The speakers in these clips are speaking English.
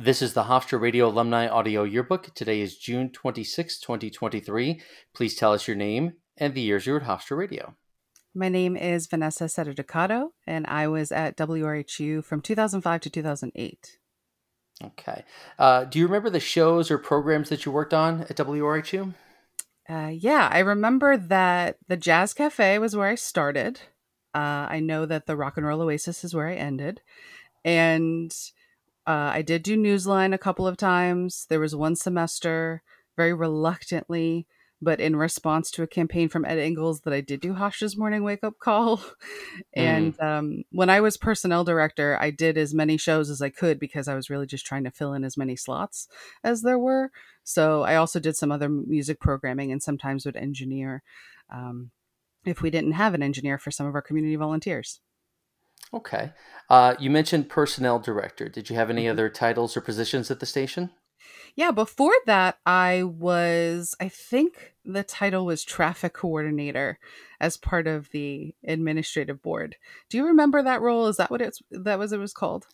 This is the Hofstra Radio Alumni Audio Yearbook. Today is June 26, 2023. Please tell us your name and the years you were at Hofstra Radio. My name is Vanessa Setteducato, and I was at WRHU from 2005 to 2008. Okay. Uh, do you remember the shows or programs that you worked on at WRHU? Uh, yeah, I remember that the Jazz Cafe was where I started. Uh, I know that the Rock and Roll Oasis is where I ended. And uh, I did do Newsline a couple of times. There was one semester, very reluctantly, but in response to a campaign from Ed Ingles that I did do Hofstra's morning wake up call. and mm. um, when I was personnel director, I did as many shows as I could because I was really just trying to fill in as many slots as there were. So I also did some other music programming and sometimes would engineer um, if we didn't have an engineer for some of our community volunteers. Okay. Uh, you mentioned personnel director. Did you have any mm-hmm. other titles or positions at the station? Yeah, before that, I was, I think the title was traffic coordinator as part of the administrative board. Do you remember that role? Is that what it's, that was, it was called?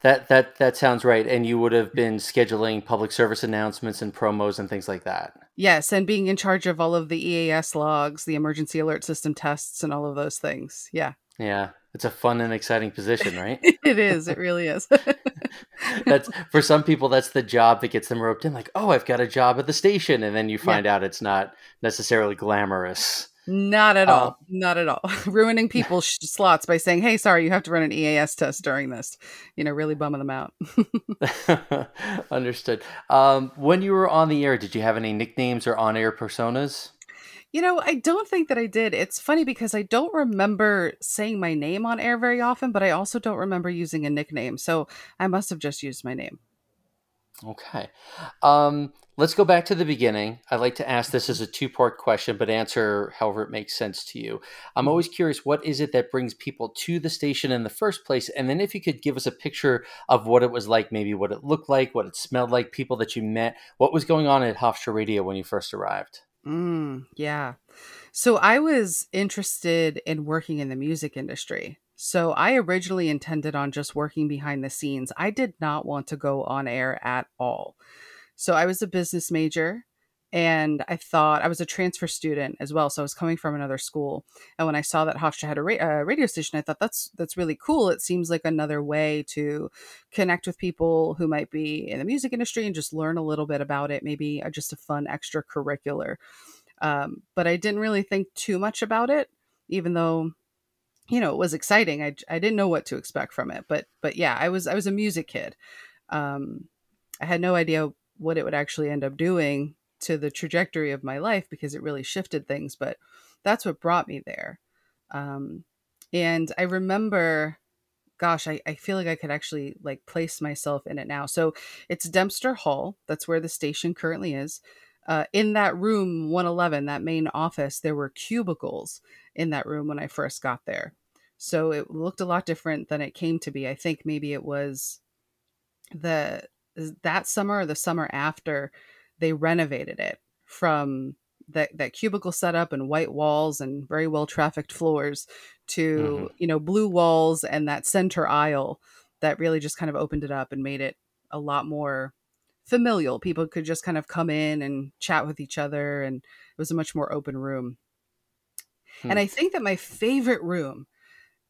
That, that, that sounds right. And you would have been scheduling public service announcements and promos and things like that. Yes. And being in charge of all of the EAS logs, the emergency alert system tests, and all of those things. Yeah. Yeah. It's a fun and exciting position, right? it is. It really is. that's for some people that's the job that gets them roped in like, "Oh, I've got a job at the station." And then you find yeah. out it's not necessarily glamorous. Not at all. Um, not at all. Ruining people's slots by saying, "Hey, sorry, you have to run an EAS test during this." You know, really bumming them out. Understood. Um, when you were on the air, did you have any nicknames or on-air personas? You know, I don't think that I did. It's funny because I don't remember saying my name on air very often, but I also don't remember using a nickname. So I must have just used my name. Okay. Um, let's go back to the beginning. I'd like to ask this as a two part question, but answer however it makes sense to you. I'm mm-hmm. always curious what is it that brings people to the station in the first place? And then if you could give us a picture of what it was like, maybe what it looked like, what it smelled like, people that you met, what was going on at Hofstra Radio when you first arrived? Mm, yeah. So I was interested in working in the music industry. So I originally intended on just working behind the scenes. I did not want to go on air at all. So I was a business major and I thought I was a transfer student as well, so I was coming from another school. And when I saw that Hofstra had a ra- uh, radio station, I thought that's that's really cool. It seems like another way to connect with people who might be in the music industry and just learn a little bit about it. Maybe uh, just a fun extracurricular. Um, but I didn't really think too much about it, even though you know it was exciting. I I didn't know what to expect from it, but but yeah, I was I was a music kid. Um, I had no idea what it would actually end up doing to the trajectory of my life because it really shifted things but that's what brought me there. Um, and i remember gosh I, I feel like i could actually like place myself in it now. So it's dempster hall that's where the station currently is. Uh, in that room 111 that main office there were cubicles in that room when i first got there. So it looked a lot different than it came to be. I think maybe it was the that summer or the summer after they renovated it from that that cubicle setup and white walls and very well trafficked floors to mm-hmm. you know blue walls and that center aisle that really just kind of opened it up and made it a lot more familial people could just kind of come in and chat with each other and it was a much more open room hmm. and i think that my favorite room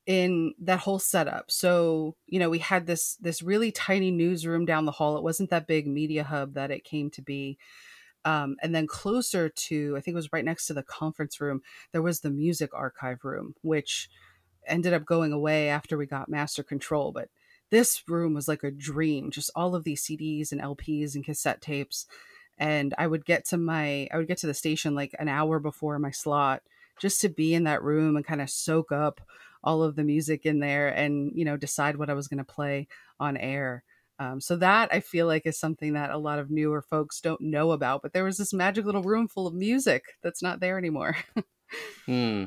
in that whole setup. So, you know, we had this this really tiny newsroom down the hall. It wasn't that big media hub that it came to be. Um, and then closer to, I think it was right next to the conference room, there was the music archive room, which ended up going away after we got master control. But this room was like a dream, just all of these CDs and LPs and cassette tapes. And I would get to my, I would get to the station like an hour before my slot just to be in that room and kind of soak up all of the music in there and you know decide what I was going to play on air. Um, so that I feel like is something that a lot of newer folks don't know about. But there was this magic little room full of music that's not there anymore. hmm.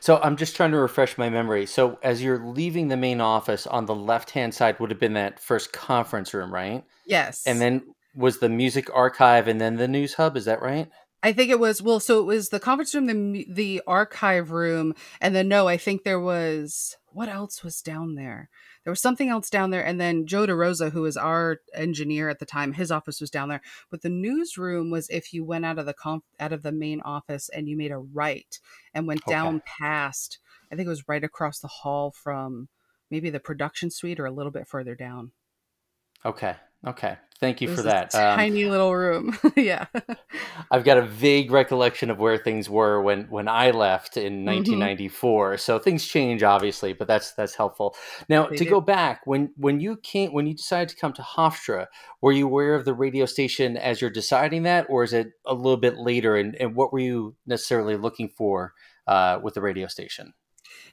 So I'm just trying to refresh my memory. So as you're leaving the main office, on the left hand side would have been that first conference room, right? Yes. And then was the music archive and then the news hub. Is that right? I think it was well. So it was the conference room, the the archive room, and then no, I think there was what else was down there. there was something else down there. And then Joe DeRosa, who was our engineer at the time, his office was down there. But the newsroom was if you went out of the conf- out of the main office and you made a right and went Okay. down past, I think it was right across the hall from maybe the production suite or a little bit further down. Okay. Okay. Thank you for that. Um, tiny little room. yeah. I've got a vague recollection of where things were when when I left in Mhm. 1994. So things change, obviously, but that's that's helpful. Now, They to do. go back, when when you came, when you decided to come to Hofstra, were you aware of the radio station as you're deciding that, or is it a little bit later? And, and what were you necessarily looking for uh, with the radio station?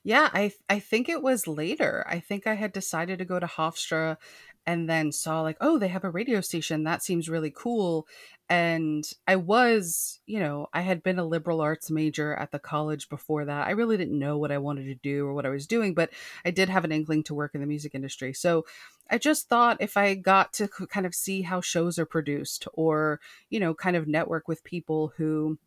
Yeah, I I think it was later. I think I had decided to go to Hofstra and then saw like, oh, they have a radio station. That seems really cool. And I was, you know, I had been a liberal arts major at the college before that. I really didn't know what I wanted to do or what I was doing, but I did have an inkling to work in the music industry. So I just thought if I got to kind of see how shows are produced or, you know, kind of network with people who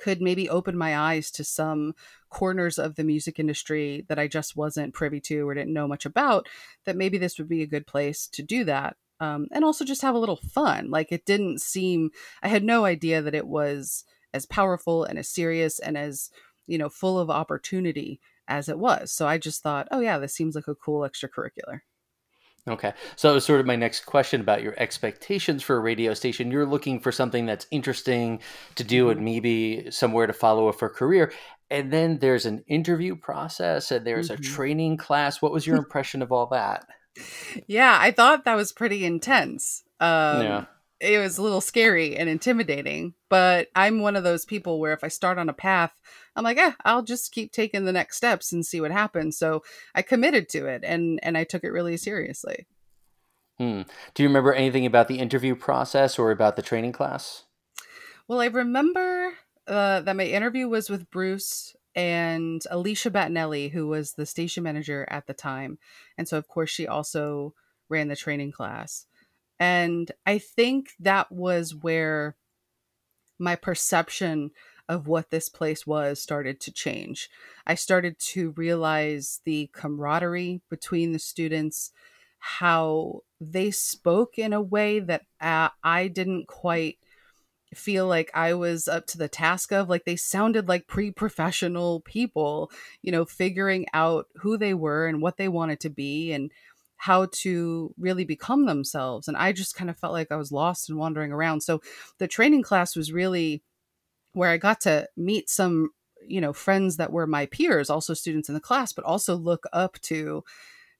could maybe open my eyes to some corners of the music industry that I just wasn't privy to or didn't know much about, that maybe this would be a good place to do that. Um, and also just have a little fun. Like it didn't seem, I had no idea that it was as powerful and as serious and as, you know, full of opportunity as it was. So I just thought, oh yeah, this seems like a cool extracurricular. Okay. So it was sort of my next question about your expectations for a radio station. You're looking for something that's interesting to do and Mhm. maybe somewhere to follow up for a career. And then there's an interview process and there's a Mhm. training class. What was your impression of all that? Yeah, I thought that was pretty intense. Um, Yeah. It was a little scary and intimidating, but I'm one of those people where if I start on a path, I'm like, eh, I'll just keep taking the next steps and see what happens. So I committed to it and and I took it really seriously. Hmm. Do you remember anything about the interview process or about the training class? Well, I remember uh, that my interview was with Bruce and Alicia Battinelli, who was the station manager at the time. And so, of course, she also ran the training class. And I think that was where my perception of what this place was started to change. I started to realize the camaraderie between the students, how they spoke in a way that I didn't quite feel like I was up to the task of. Like they sounded like pre professional people, you know, figuring out who they were and what they wanted to be and how to really become themselves. And I just kind of felt like I was lost and wandering around. So the training class was really where I got to meet some, you know, friends that were my peers, also students in the class, but also look up to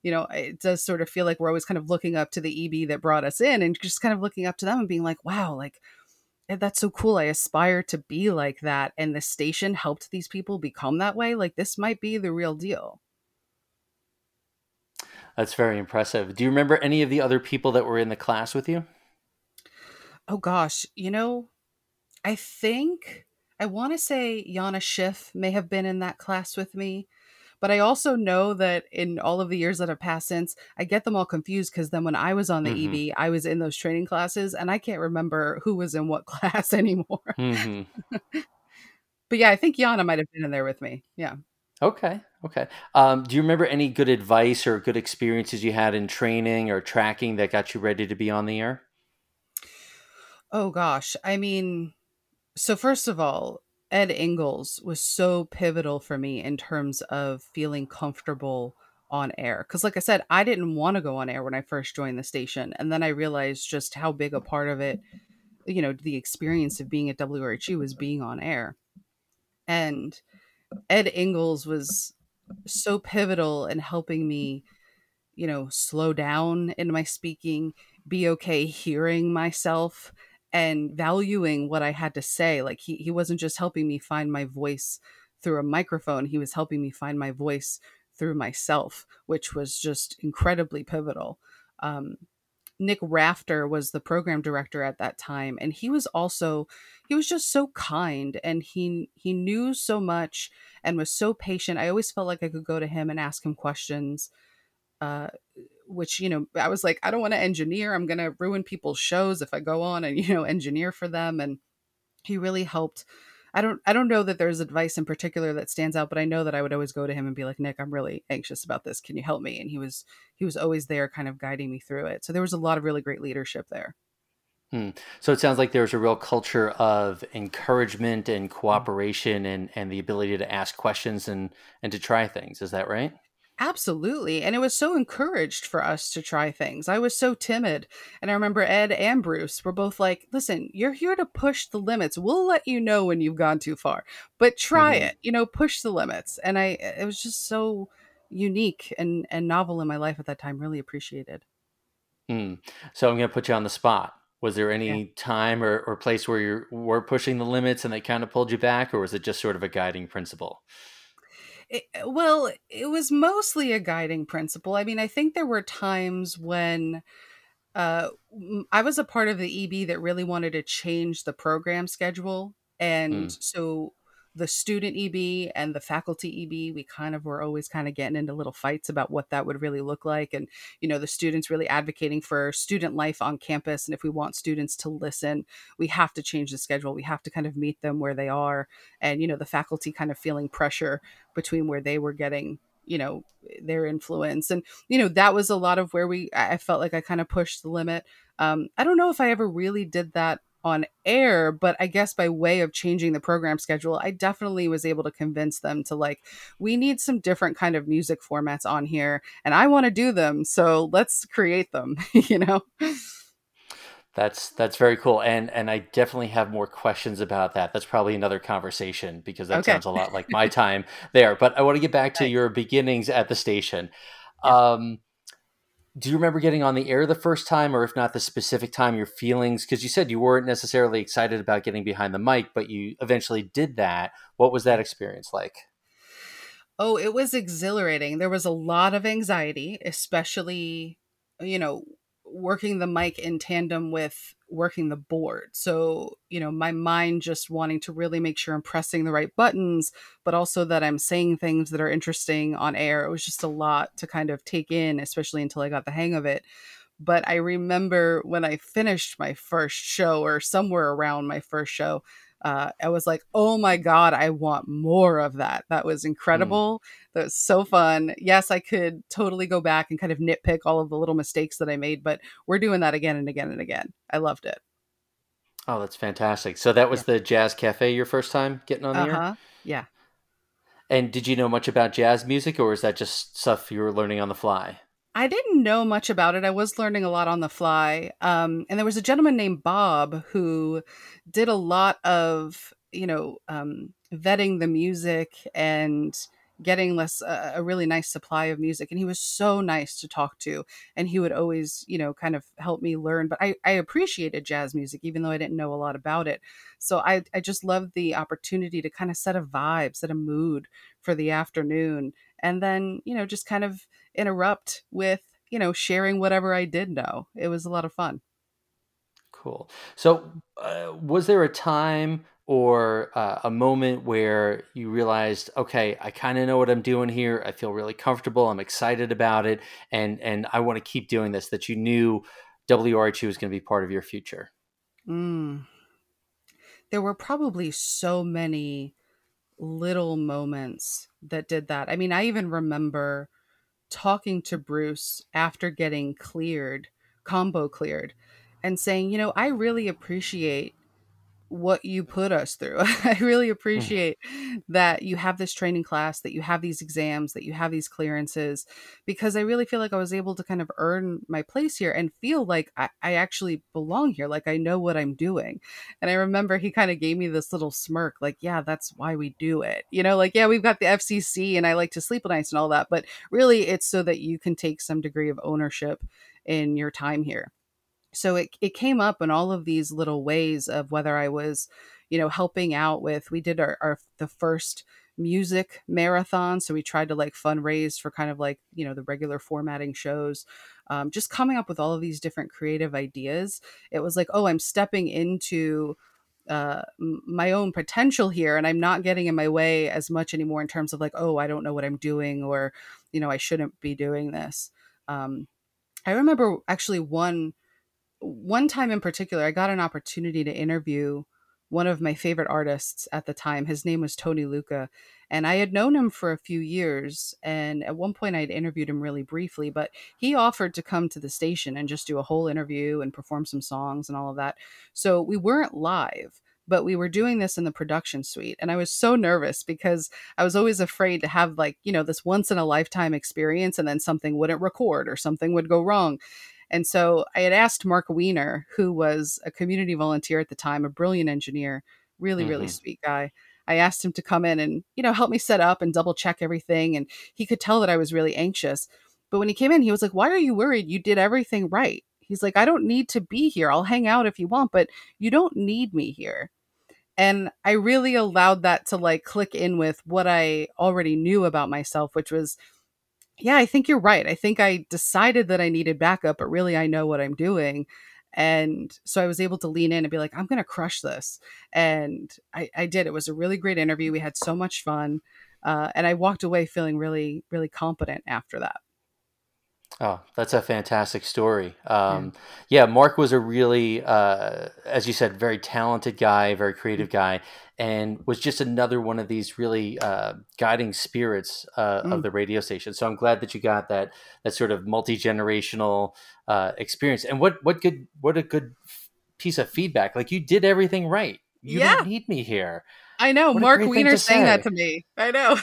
you know, it does sort of feel like we're always kind of looking up to the EB that brought us in and just kind of looking up to them and being like, wow, like "Eh, that's so cool. I aspire to be like that. And the station helped these people become that way. Like this might be the real deal. That's very impressive. Do you remember any of the other people that were in the class with you? Oh gosh, you know, I think I want to say Yana Schiff may have been in that class with me. But I also know that in all of the years that have passed since, I get them all confused because then when I was on the Mhm. EB, I was in those training classes and I can't remember who was in what class anymore. hmm But yeah, I think Yana might have been in there with me. Yeah. Okay. Okay. Um, do you remember any good advice or good experiences you had in training or tracking that got you ready to be on the air? Oh gosh. I mean, so first of all, Ed Ingles was so pivotal for me in terms of feeling comfortable on air. Because, like I said, I didn't want to go on air when I first joined the station. And then I realized just how big a part of it, you know, the experience of being at WRHU was being on air. And Ed Ingles was so pivotal in helping me, you know, slow down in my speaking, be okay hearing myself and valuing what I had to say. Like he he wasn't just helping me find my voice through a microphone, he was helping me find my voice through myself, which was just incredibly pivotal. Um, Nick Rafter was the program director at that time and he was also he was just so kind and he he knew so much and was so patient. I always felt like I could go to him and ask him questions uh which you know I was like I don't want to engineer. I'm going to ruin people's shows if I go on and you know engineer for them and he really helped I don't I don't know that there's advice in particular that stands out, but I know that I would always go to him and be like, "Nick, I'm really anxious about this. Can you help me?" And he was he was always there kind of guiding me through it. So there was a lot of really great leadership there. Hmm. So it sounds like there's a real culture of encouragement and Mm. cooperation and, and the ability to ask questions and, and to try things. Is that right? Absolutely. And it was so encouraged for us to try things. I was so timid. And I remember Ed and Bruce were both like, listen, you're here to push the limits. We'll let you know when you've gone too far, but try hmm it, you know, push the limits. And I, it was just so unique and, and novel in my life at that time. Really appreciated. Hmm. So I'm going to put you on the spot. Was there Yeah. any time or, or place where you were pushing the limits and they kind of pulled you back, or was it just sort of a guiding principle? It, well, it was mostly a guiding principle. I mean, I think there were times when uh I was a part of the EB that really wanted to change the program schedule and Hmm. so the student EB and the faculty EB we kind of were always kind of getting into little fights about what that would really look like and you know the students really advocating for student life on campus and if we want students to listen we have to change the schedule we have to kind of meet them where they are and you know the faculty kind of feeling pressure between where they were getting you know their influence and you know that was a lot of where we i felt like i kind of pushed the limit um i don't know if i ever really did that on air but i guess by way of changing the program schedule i definitely was able to convince them to like we need some different kind of music formats on here and i want to do them so let's create them you know That's that's very cool, and and I definitely have more questions about that. That's probably another conversation because that okay sounds a lot like my time there. But I want to get back to your beginnings at the station. yeah Um, do you remember getting on the air the first time, or if not, the specific time, your feelings? Because you said you weren't necessarily excited about getting behind the mic, but you eventually did that. What was that experience like? Oh, it was exhilarating. There was a lot of anxiety, especially, you know, working the mic in tandem with working the board. So, you know, my mind just wanting to really make sure I'm pressing the right buttons, but also that I'm saying things that are interesting on air. It was just a lot to kind of take in, especially until I got the hang of it. But I remember when I finished my first show or somewhere around my first show, uh, I was like, oh my God, I want more of that. That was Hmm. incredible. That was so fun. Yes, I could totally go back and kind of nitpick all of the little mistakes that I made, but we're doing that again and again and again. I loved it. Oh, that's fantastic. So that Yeah. was the Jazz Cafe your first time getting on the Uh air? Yeah. And did you know much about jazz music, or is that just stuff you were learning on the fly? I didn't know much about it. I was learning a lot on the fly. Um, and there was a gentleman named Bob who did a lot of, you know, um, vetting the music and getting less uh, a really nice supply of music. And he was so nice to talk to. And he would always, you know, kind of help me learn. But I, I appreciated jazz music, even though I didn't know a lot about it. So I, I just loved the opportunity to kind of set a vibe, set a mood for the afternoon. And then, you know, just kind of interrupt with, you know, sharing whatever I did know. It was a lot of fun. Cool. So, uh, was there a time or uh, a moment where you realized, okay, I kind of know what I'm doing here. I feel really comfortable. I'm excited about it, and and I want to keep doing this. That you knew WRHU was going to be part of your future. Mm. There were probably so many little moments that did that. I mean, I even remember talking to Bruce after getting cleared, combo cleared, and saying, you know, I really appreciate what you put us through. I really Mm, appreciate that you have this training class, that you have these exams, that you have these clearances, because I really feel like I was able to kind of earn my place here and feel like I, I actually belong here, like I know what I'm doing. And I remember he kind of gave me this little smirk, like, yeah, that's why we do it. You know, like, yeah, we've got the FCC and I like to sleep at nights and all that, but really it's so that you can take some degree of ownership in your time here so it it came up in all of these little ways of whether I was, you know, helping out with we did our, our the first music marathon so we tried to like fundraise for kind of like you know the regular formatting shows um, just coming up with all of these different creative ideas. It was like oh i'm stepping into uh, my own potential here and i'm not getting in my way as much anymore in terms of like oh i don't know what i'm doing or you know i shouldn't be doing this um, i remember actually one one time in particular, I got an opportunity to interview one of my favorite artists at the time. His name was Tony Lucca, And I had known him for a few years. And at one point, I had interviewed him really briefly, but he offered to come to the station and just do a whole interview and perform some songs and all of that. So we weren't live but we were doing this in the production suite and i was so nervous because i was always afraid to have like you know this once in a lifetime experience and then something wouldn't record or something would go wrong and so i had asked mark weiner who was a community volunteer at the time a brilliant engineer really mm-hmm. really sweet guy. I asked him to come in and you know help me set up and double check everything and he could tell that i was really anxious. But when he came in he was like why are you worried? You did everything right. He's like, I don't need to be here. I'll hang out if you want, but you don't need me here. And i really allowed that to like click in with what i already knew about myself which was yeah i think you're right i think i decided that i needed backup but really i know what i'm doing and so i was able to lean in and be like i'm gonna crush this and i, I did it was a really great interview we had so much fun uh, and i walked away feeling really really competent after that Oh, that's a fantastic story. Um, yeah. yeah. Mark was a really, uh, as you said, very talented guy, very creative mm. guy, and was just another one of these really uh, guiding spirits uh, mm. of the radio station. So I'm glad that you got that that sort of multi generational uh, experience. And what what good what a good piece of feedback! Like you did everything right. You yeah. don't need me here. I know. What Mark Weiner saying that to me. I know.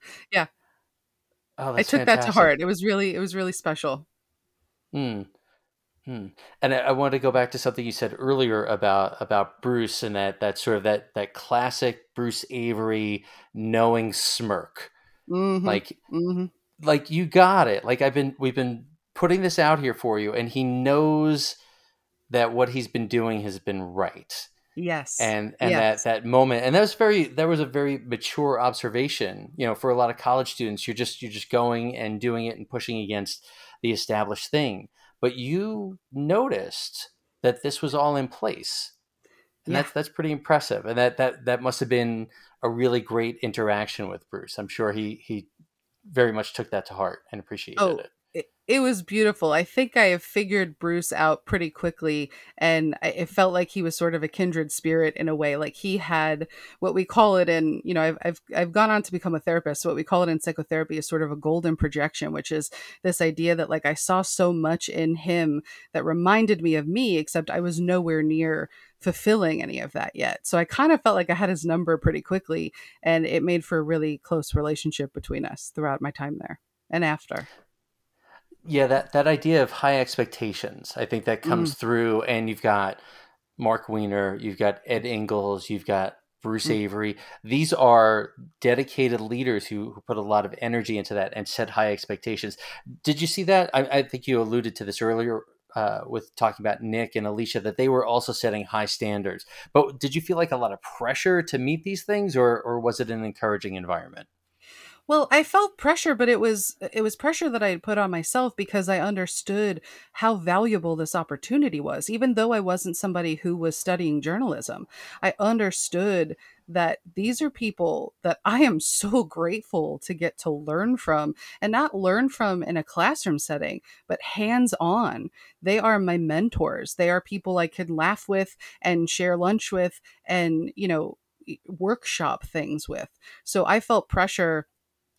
yeah. Oh, I took fantastic. that to heart. It was really, it was really special. Hmm. Hmm. And I, I want to go back to something you said earlier about about Bruce and that that sort of that that classic Bruce Avery knowing smirk, mm-hmm. like mm-hmm. like you got it. Like I've been we've been putting this out here for you, and he knows that what he's been doing has been right. Yes. And and yes. that that moment and that was very that was a very mature observation. You know, for a lot of college students, you're just you're just going and doing it and pushing against the established thing. But you noticed that this was all in place. And yeah. that's that's pretty impressive. And that that that must have been a really great interaction with Bruce. I'm sure he he very much took that to heart and appreciated oh, it it was beautiful. I think I have figured Bruce out pretty quickly, and it felt like he was sort of a kindred spirit in a way. Like he had what we call it in, you know, I've I've I've gone on to become a therapist. So what we call it in psychotherapy is sort of a golden projection, which is this idea that like I saw so much in him that reminded me of me, except I was nowhere near fulfilling any of that yet. So I kind of felt like I had his number pretty quickly, and it made for a really close relationship between us throughout my time there and after yeah that that idea of high expectations i think that comes mm. through and you've got mark weiner you've got ed ingles you've got bruce mm. avery these are dedicated leaders who, who put a lot of energy into that and set high expectations did you see that i, I think you alluded to this earlier uh, with talking about Nick and Alicia that they were also setting high standards. But did you feel like a lot of pressure to meet these things, or or was it an encouraging environment? Well, I felt pressure, but it was uh, it was pressure that I had put on myself because I understood how valuable this opportunity was. Even though I wasn't somebody who was studying journalism, I understood that these are people that I am so grateful to get to learn from and not learn from in a classroom setting, but hands on. They are my mentors. They are people I could laugh with and share lunch with and, you know, workshop things with. So I felt pressure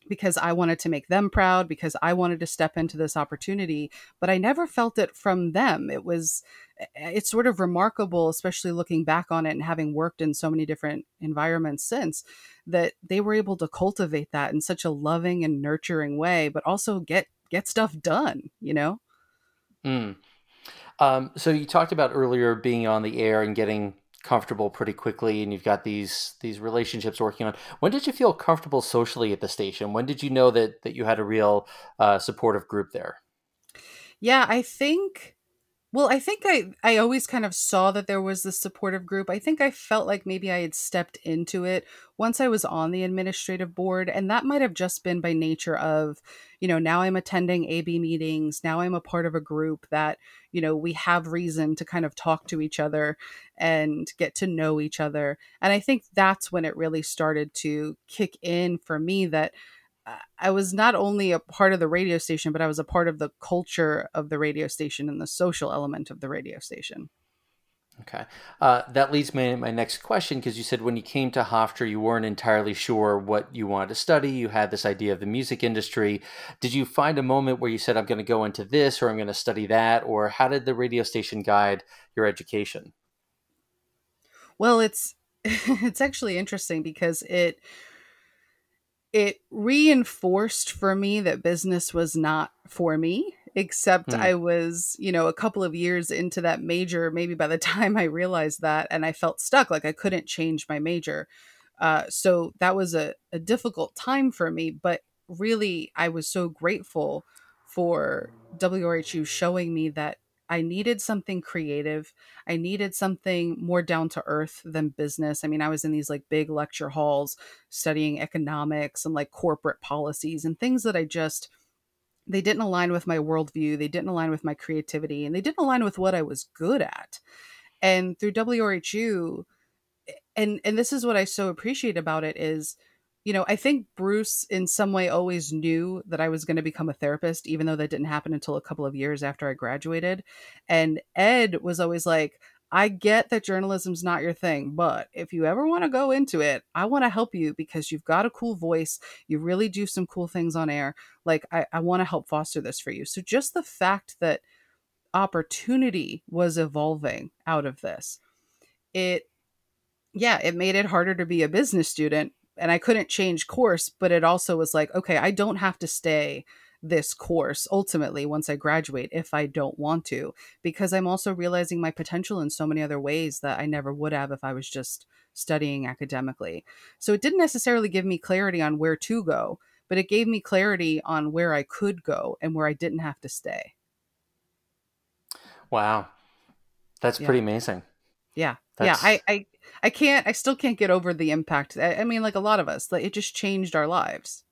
because I wanted to make them proud, because I wanted to step into this opportunity, but I never felt it from them. It was, eh, it's sort of remarkable, especially looking back on it and having worked in so many different environments since, that they were able to cultivate that in such a loving and nurturing way, but also get get stuff done. You know. Mm. Um, so you talked about earlier being on the air and getting comfortable pretty quickly and you've got these these relationships working on. When did you feel comfortable socially at the station? When did you know that that you had a real uh, supportive group there? Yeah i think well, I think I I always kind of saw that there was this supportive group. I think I felt like maybe I had stepped into it once I was on the administrative board and that might have just been by nature of, you know, now I'm attending AB meetings, now I'm a part of a group that, you know, we have reason to kind of talk to each other and get to know each other. And I think that's when it really started to kick in for me that I was not only a part of the radio station, but I was a part of the culture of the radio station and the social element of the radio station. Okay. Uh, that leads me to my next question because you said when you came to Hofstra, you weren't entirely sure what you wanted to study. You had this idea of the music industry. Did you find a moment where you said, I'm going to go into this or I'm going to study that? Or how did the radio station guide your education? Well, it's it's actually interesting because it it reinforced for me that business was not for me except Hmm. I was, you know, a couple of years into that major, maybe by the time I realized that, and I felt stuck, like I couldn't change my major. Uh, so that was a, a difficult time for me, but really, I was so grateful for WRHU showing me that I needed something creative. I needed something more down to earth than business. I mean, I was in these like big lecture halls studying economics and like corporate policies and things that I just they didn't align with my worldview they didn't align with my creativity and they didn't align with what i was good at and through wrhu and and this is what i so appreciate about it is you know i think bruce in some way always knew that i was going to become a therapist even though that didn't happen until a couple of years after i graduated and ed was always like I get that journalism's not your thing, but if you ever want to go into it, I want to help you because you've got a cool voice. You really do some cool things on air. Like, I, I want to help foster this for you. So, just the fact that opportunity was evolving out of this, it, yeah, it made it harder to be a business student. And I couldn't change course, but it also was like, okay, I don't have to stay this course ultimately once I graduate if I don't want to, because I'm also realizing my potential in so many other ways that I never would have if I was just studying academically. So it didn't necessarily give me clarity on where to go, but it gave me clarity on where I could go and where I didn't have to stay. Wow. That's Yeah. pretty amazing. Yeah. That's- Yeah. I, I, I can't, I still can't get over the impact. I, I mean, like a lot of us, like it just changed our lives.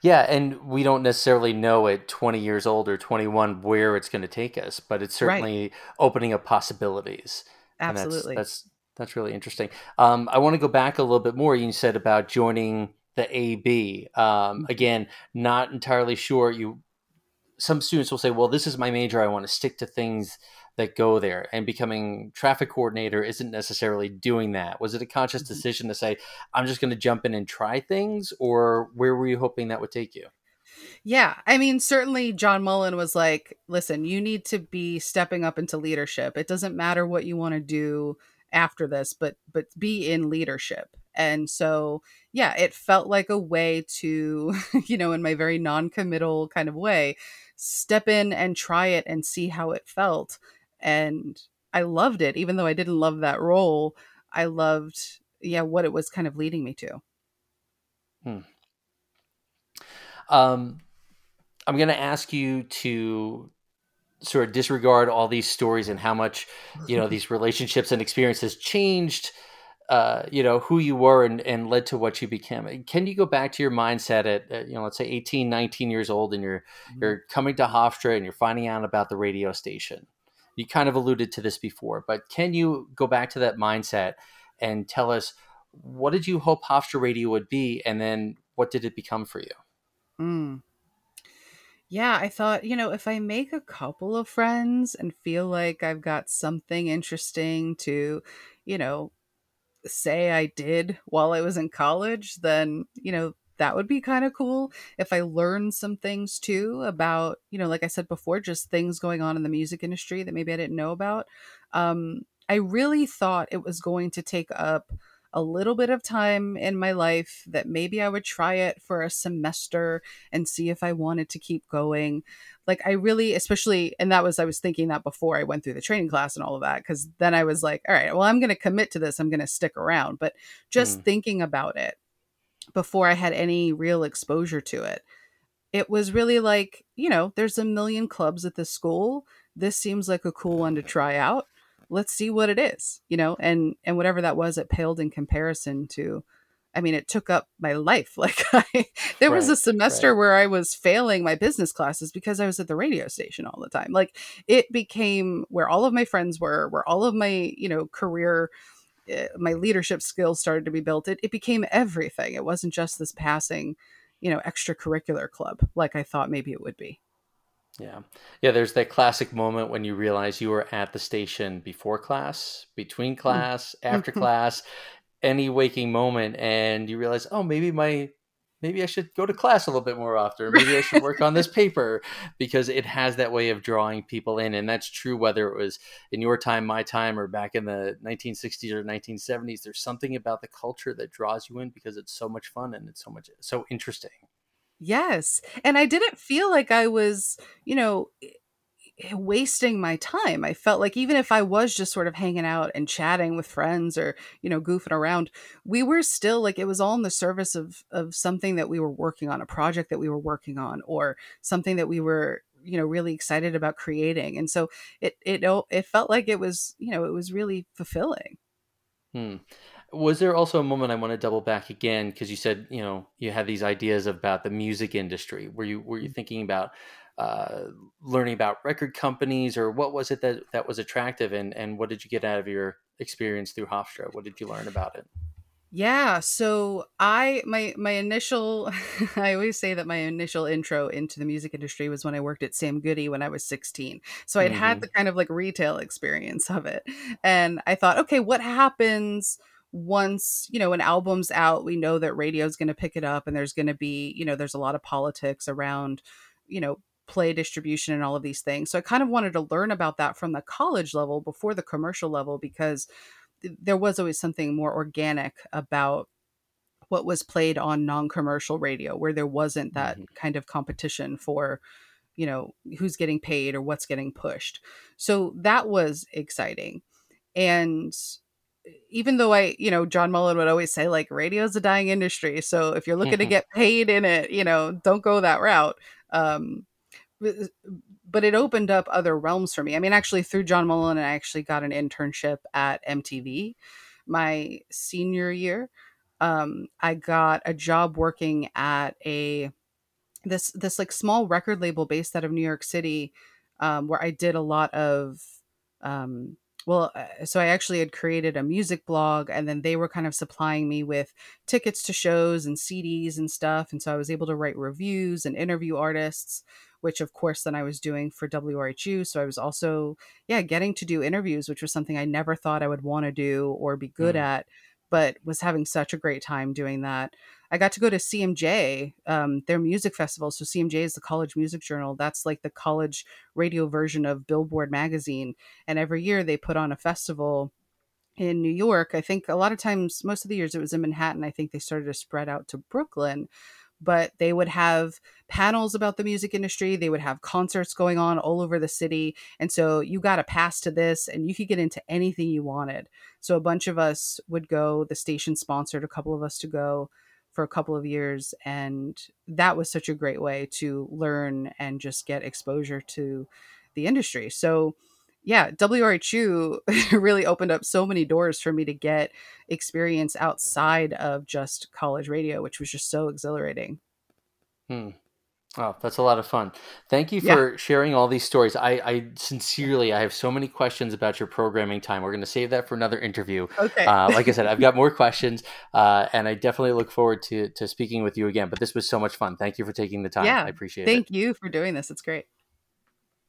Yeah, and we don't necessarily know at 20 years old or 21 where it's going to take us, but it's Right. certainly opening up possibilities. And that's- Absolutely. that's that's really interesting. Um, I want to go back a little bit more. You said about joining the AB. Mm-hmm. Um, again, not entirely sure. You some students will say, "Well, this is my major. I want to stick to things that go there." And becoming traffic coordinator isn't necessarily doing that. Was it a conscious Mhm. decision to say, "I'm just going to jump in and try things," or where were you hoping that would take you? Yeah, I mean, certainly John Mullen was like, listen, you need to be stepping up into leadership. It doesn't matter what you want to do after this, but but be in leadership. And so, yeah, it felt like a way to, you know, in my very non-committal kind of way, step in and try it and see how it felt. And I loved it, even though I didn't love that role. I loved, yeah, what it was kind of leading me to. Hmm. Um, I'm going to ask you to sort of disregard all these stories and how much you know these relationships and experiences changed uh, you know who you were and, and led to what you became. Can you go back to your mindset at, at you know let's say 18 19 years old and you're you're coming to hofstra and you're finding out about the radio station? You kind of alluded to this before but can you go back to that mindset and tell us what did you hope hofstra radio would be and then what did it become for you? Mm. Yeah, I thought, you know, if I make a couple of friends and feel like I've got something interesting to, you know, say I did while I was in college, then, you know, that would be kind of cool. If I learned some things too about, you know, like I said before, just things going on in the music industry that maybe I didn't know about. Um, I really thought it was going to take up a little bit of time in my life that maybe I would try it for a semester and see if I wanted to keep going. Like I really, especially, and that was I was thinking that before I went through the training class and all of that, because then I was like, all right, well, I'm going to commit to this. I'm going to stick around. But just Mm. thinking about it before I had any real exposure to it, it was really like, you know, there's a million clubs at this school. This seems like a cool one to try out. Let's see what it is, you know, and and whatever that was, it paled in comparison to I mean, it took up my life. Like I there was a Right, semester where I was failing my business classes because I was at the radio station all the time. Like it became where all of my friends were, where all of my, you know, career uh, my leadership skills started to be built. It it became everything. It wasn't just this passing, you know, extracurricular club like I thought maybe it would be. Yeah. Yeah, there's that classic moment when you realize you were at the station before class, between mm-hmm. class, after mm-hmm. class, any waking moment and you realize, "Oh, maybe my maybe I should go to class a little bit more often. Maybe I should work on this paper because it has that way of drawing people in. And that's true whether it was in your time, my time, or back in the 1960s or 1970s. There's something about the culture that draws you in because it's so much fun and it's so much so interesting. Yes. And I didn't feel like I was, you know, wasting my time. I felt like even if I was just sort of hanging out and chatting with friends or, you know, goofing around, we were still like it was all in the service of of something that we were working on, a project that we were working on or something that we were, you know, really excited about creating. And so it it it felt like it was, you know, it was really fulfilling. Hmm. Was there also a moment I want to double back again because you said you know you had these ideas about the music industry. Were you were you mm. thinking about uh, learning about record companies or what was it that that was attractive and and what did you get out of your experience through Hofstra? What did you learn about it? Yeah, so I my my initial I always say that my initial intro into the music industry was when I worked at Sam Goody when I was 16. So I'd mm-hmm. had the kind of like retail experience of it. And I thought, okay, what happens once, you know, an album's out, we know that radio's going to pick it up and there's going to be, you know, there's a lot of politics around, you know, play distribution and all of these things. So I kind of wanted to learn about that from the college level before the commercial level because there was always something more organic about what was played on non-commercial radio where there wasn't that mm-hmm. kind of competition for you know who's getting paid or what's getting pushed. So that was exciting. And even though I, you know, John Mullen would always say like radio's a dying industry. So if you're looking to get paid in it, you know, don't go that route. Um, but it opened up other realms for me. I mean, actually, through John Mullen, I actually got an internship at MTV my senior year. Um, I got a job working at a this this like small record label based out of New York City, um, where I did a lot of um, well, uh, so I actually had created a music blog, and then they were kind of supplying me with tickets to shows and CDs and stuff, and so I was able to write reviews and interview artists which of course then I was doing for WRHU. So I was also, yeah, getting to do interviews, which was something I never thought I would want to do or be good mm. at, but was having such a great time doing that. I got to go to CMJ, um, their music festival. So CMJ is the College Music Journal. That's like the college radio version of Billboard magazine. And every year they put on a festival in New York. I think a lot of times, most of the years it was in Manhattan. I think they started to spread out to Brooklyn but they would have panels about the music industry. They would have concerts going on all over the city. And so you got a pass to this and you could get into anything you wanted. So a bunch of us would go, the station sponsored a couple of us to go for a couple of years. And that was such a great way to learn and just get exposure to the industry. So yeah, WRHU really opened up so many doors for me to get experience outside of just college radio, which was just so exhilarating. Hmm. Oh, that's a lot of fun. Thank you for yeah. sharing all these stories. I, I, sincerely, I have so many questions about your programming time. We're going to save that for another interview. Okay. Uh, like I said, I've got more questions, uh, and I definitely look forward to to speaking with you again. But this was so much fun. Thank you for taking the time. Yeah, I appreciate thank it. Thank you for doing this. It's great.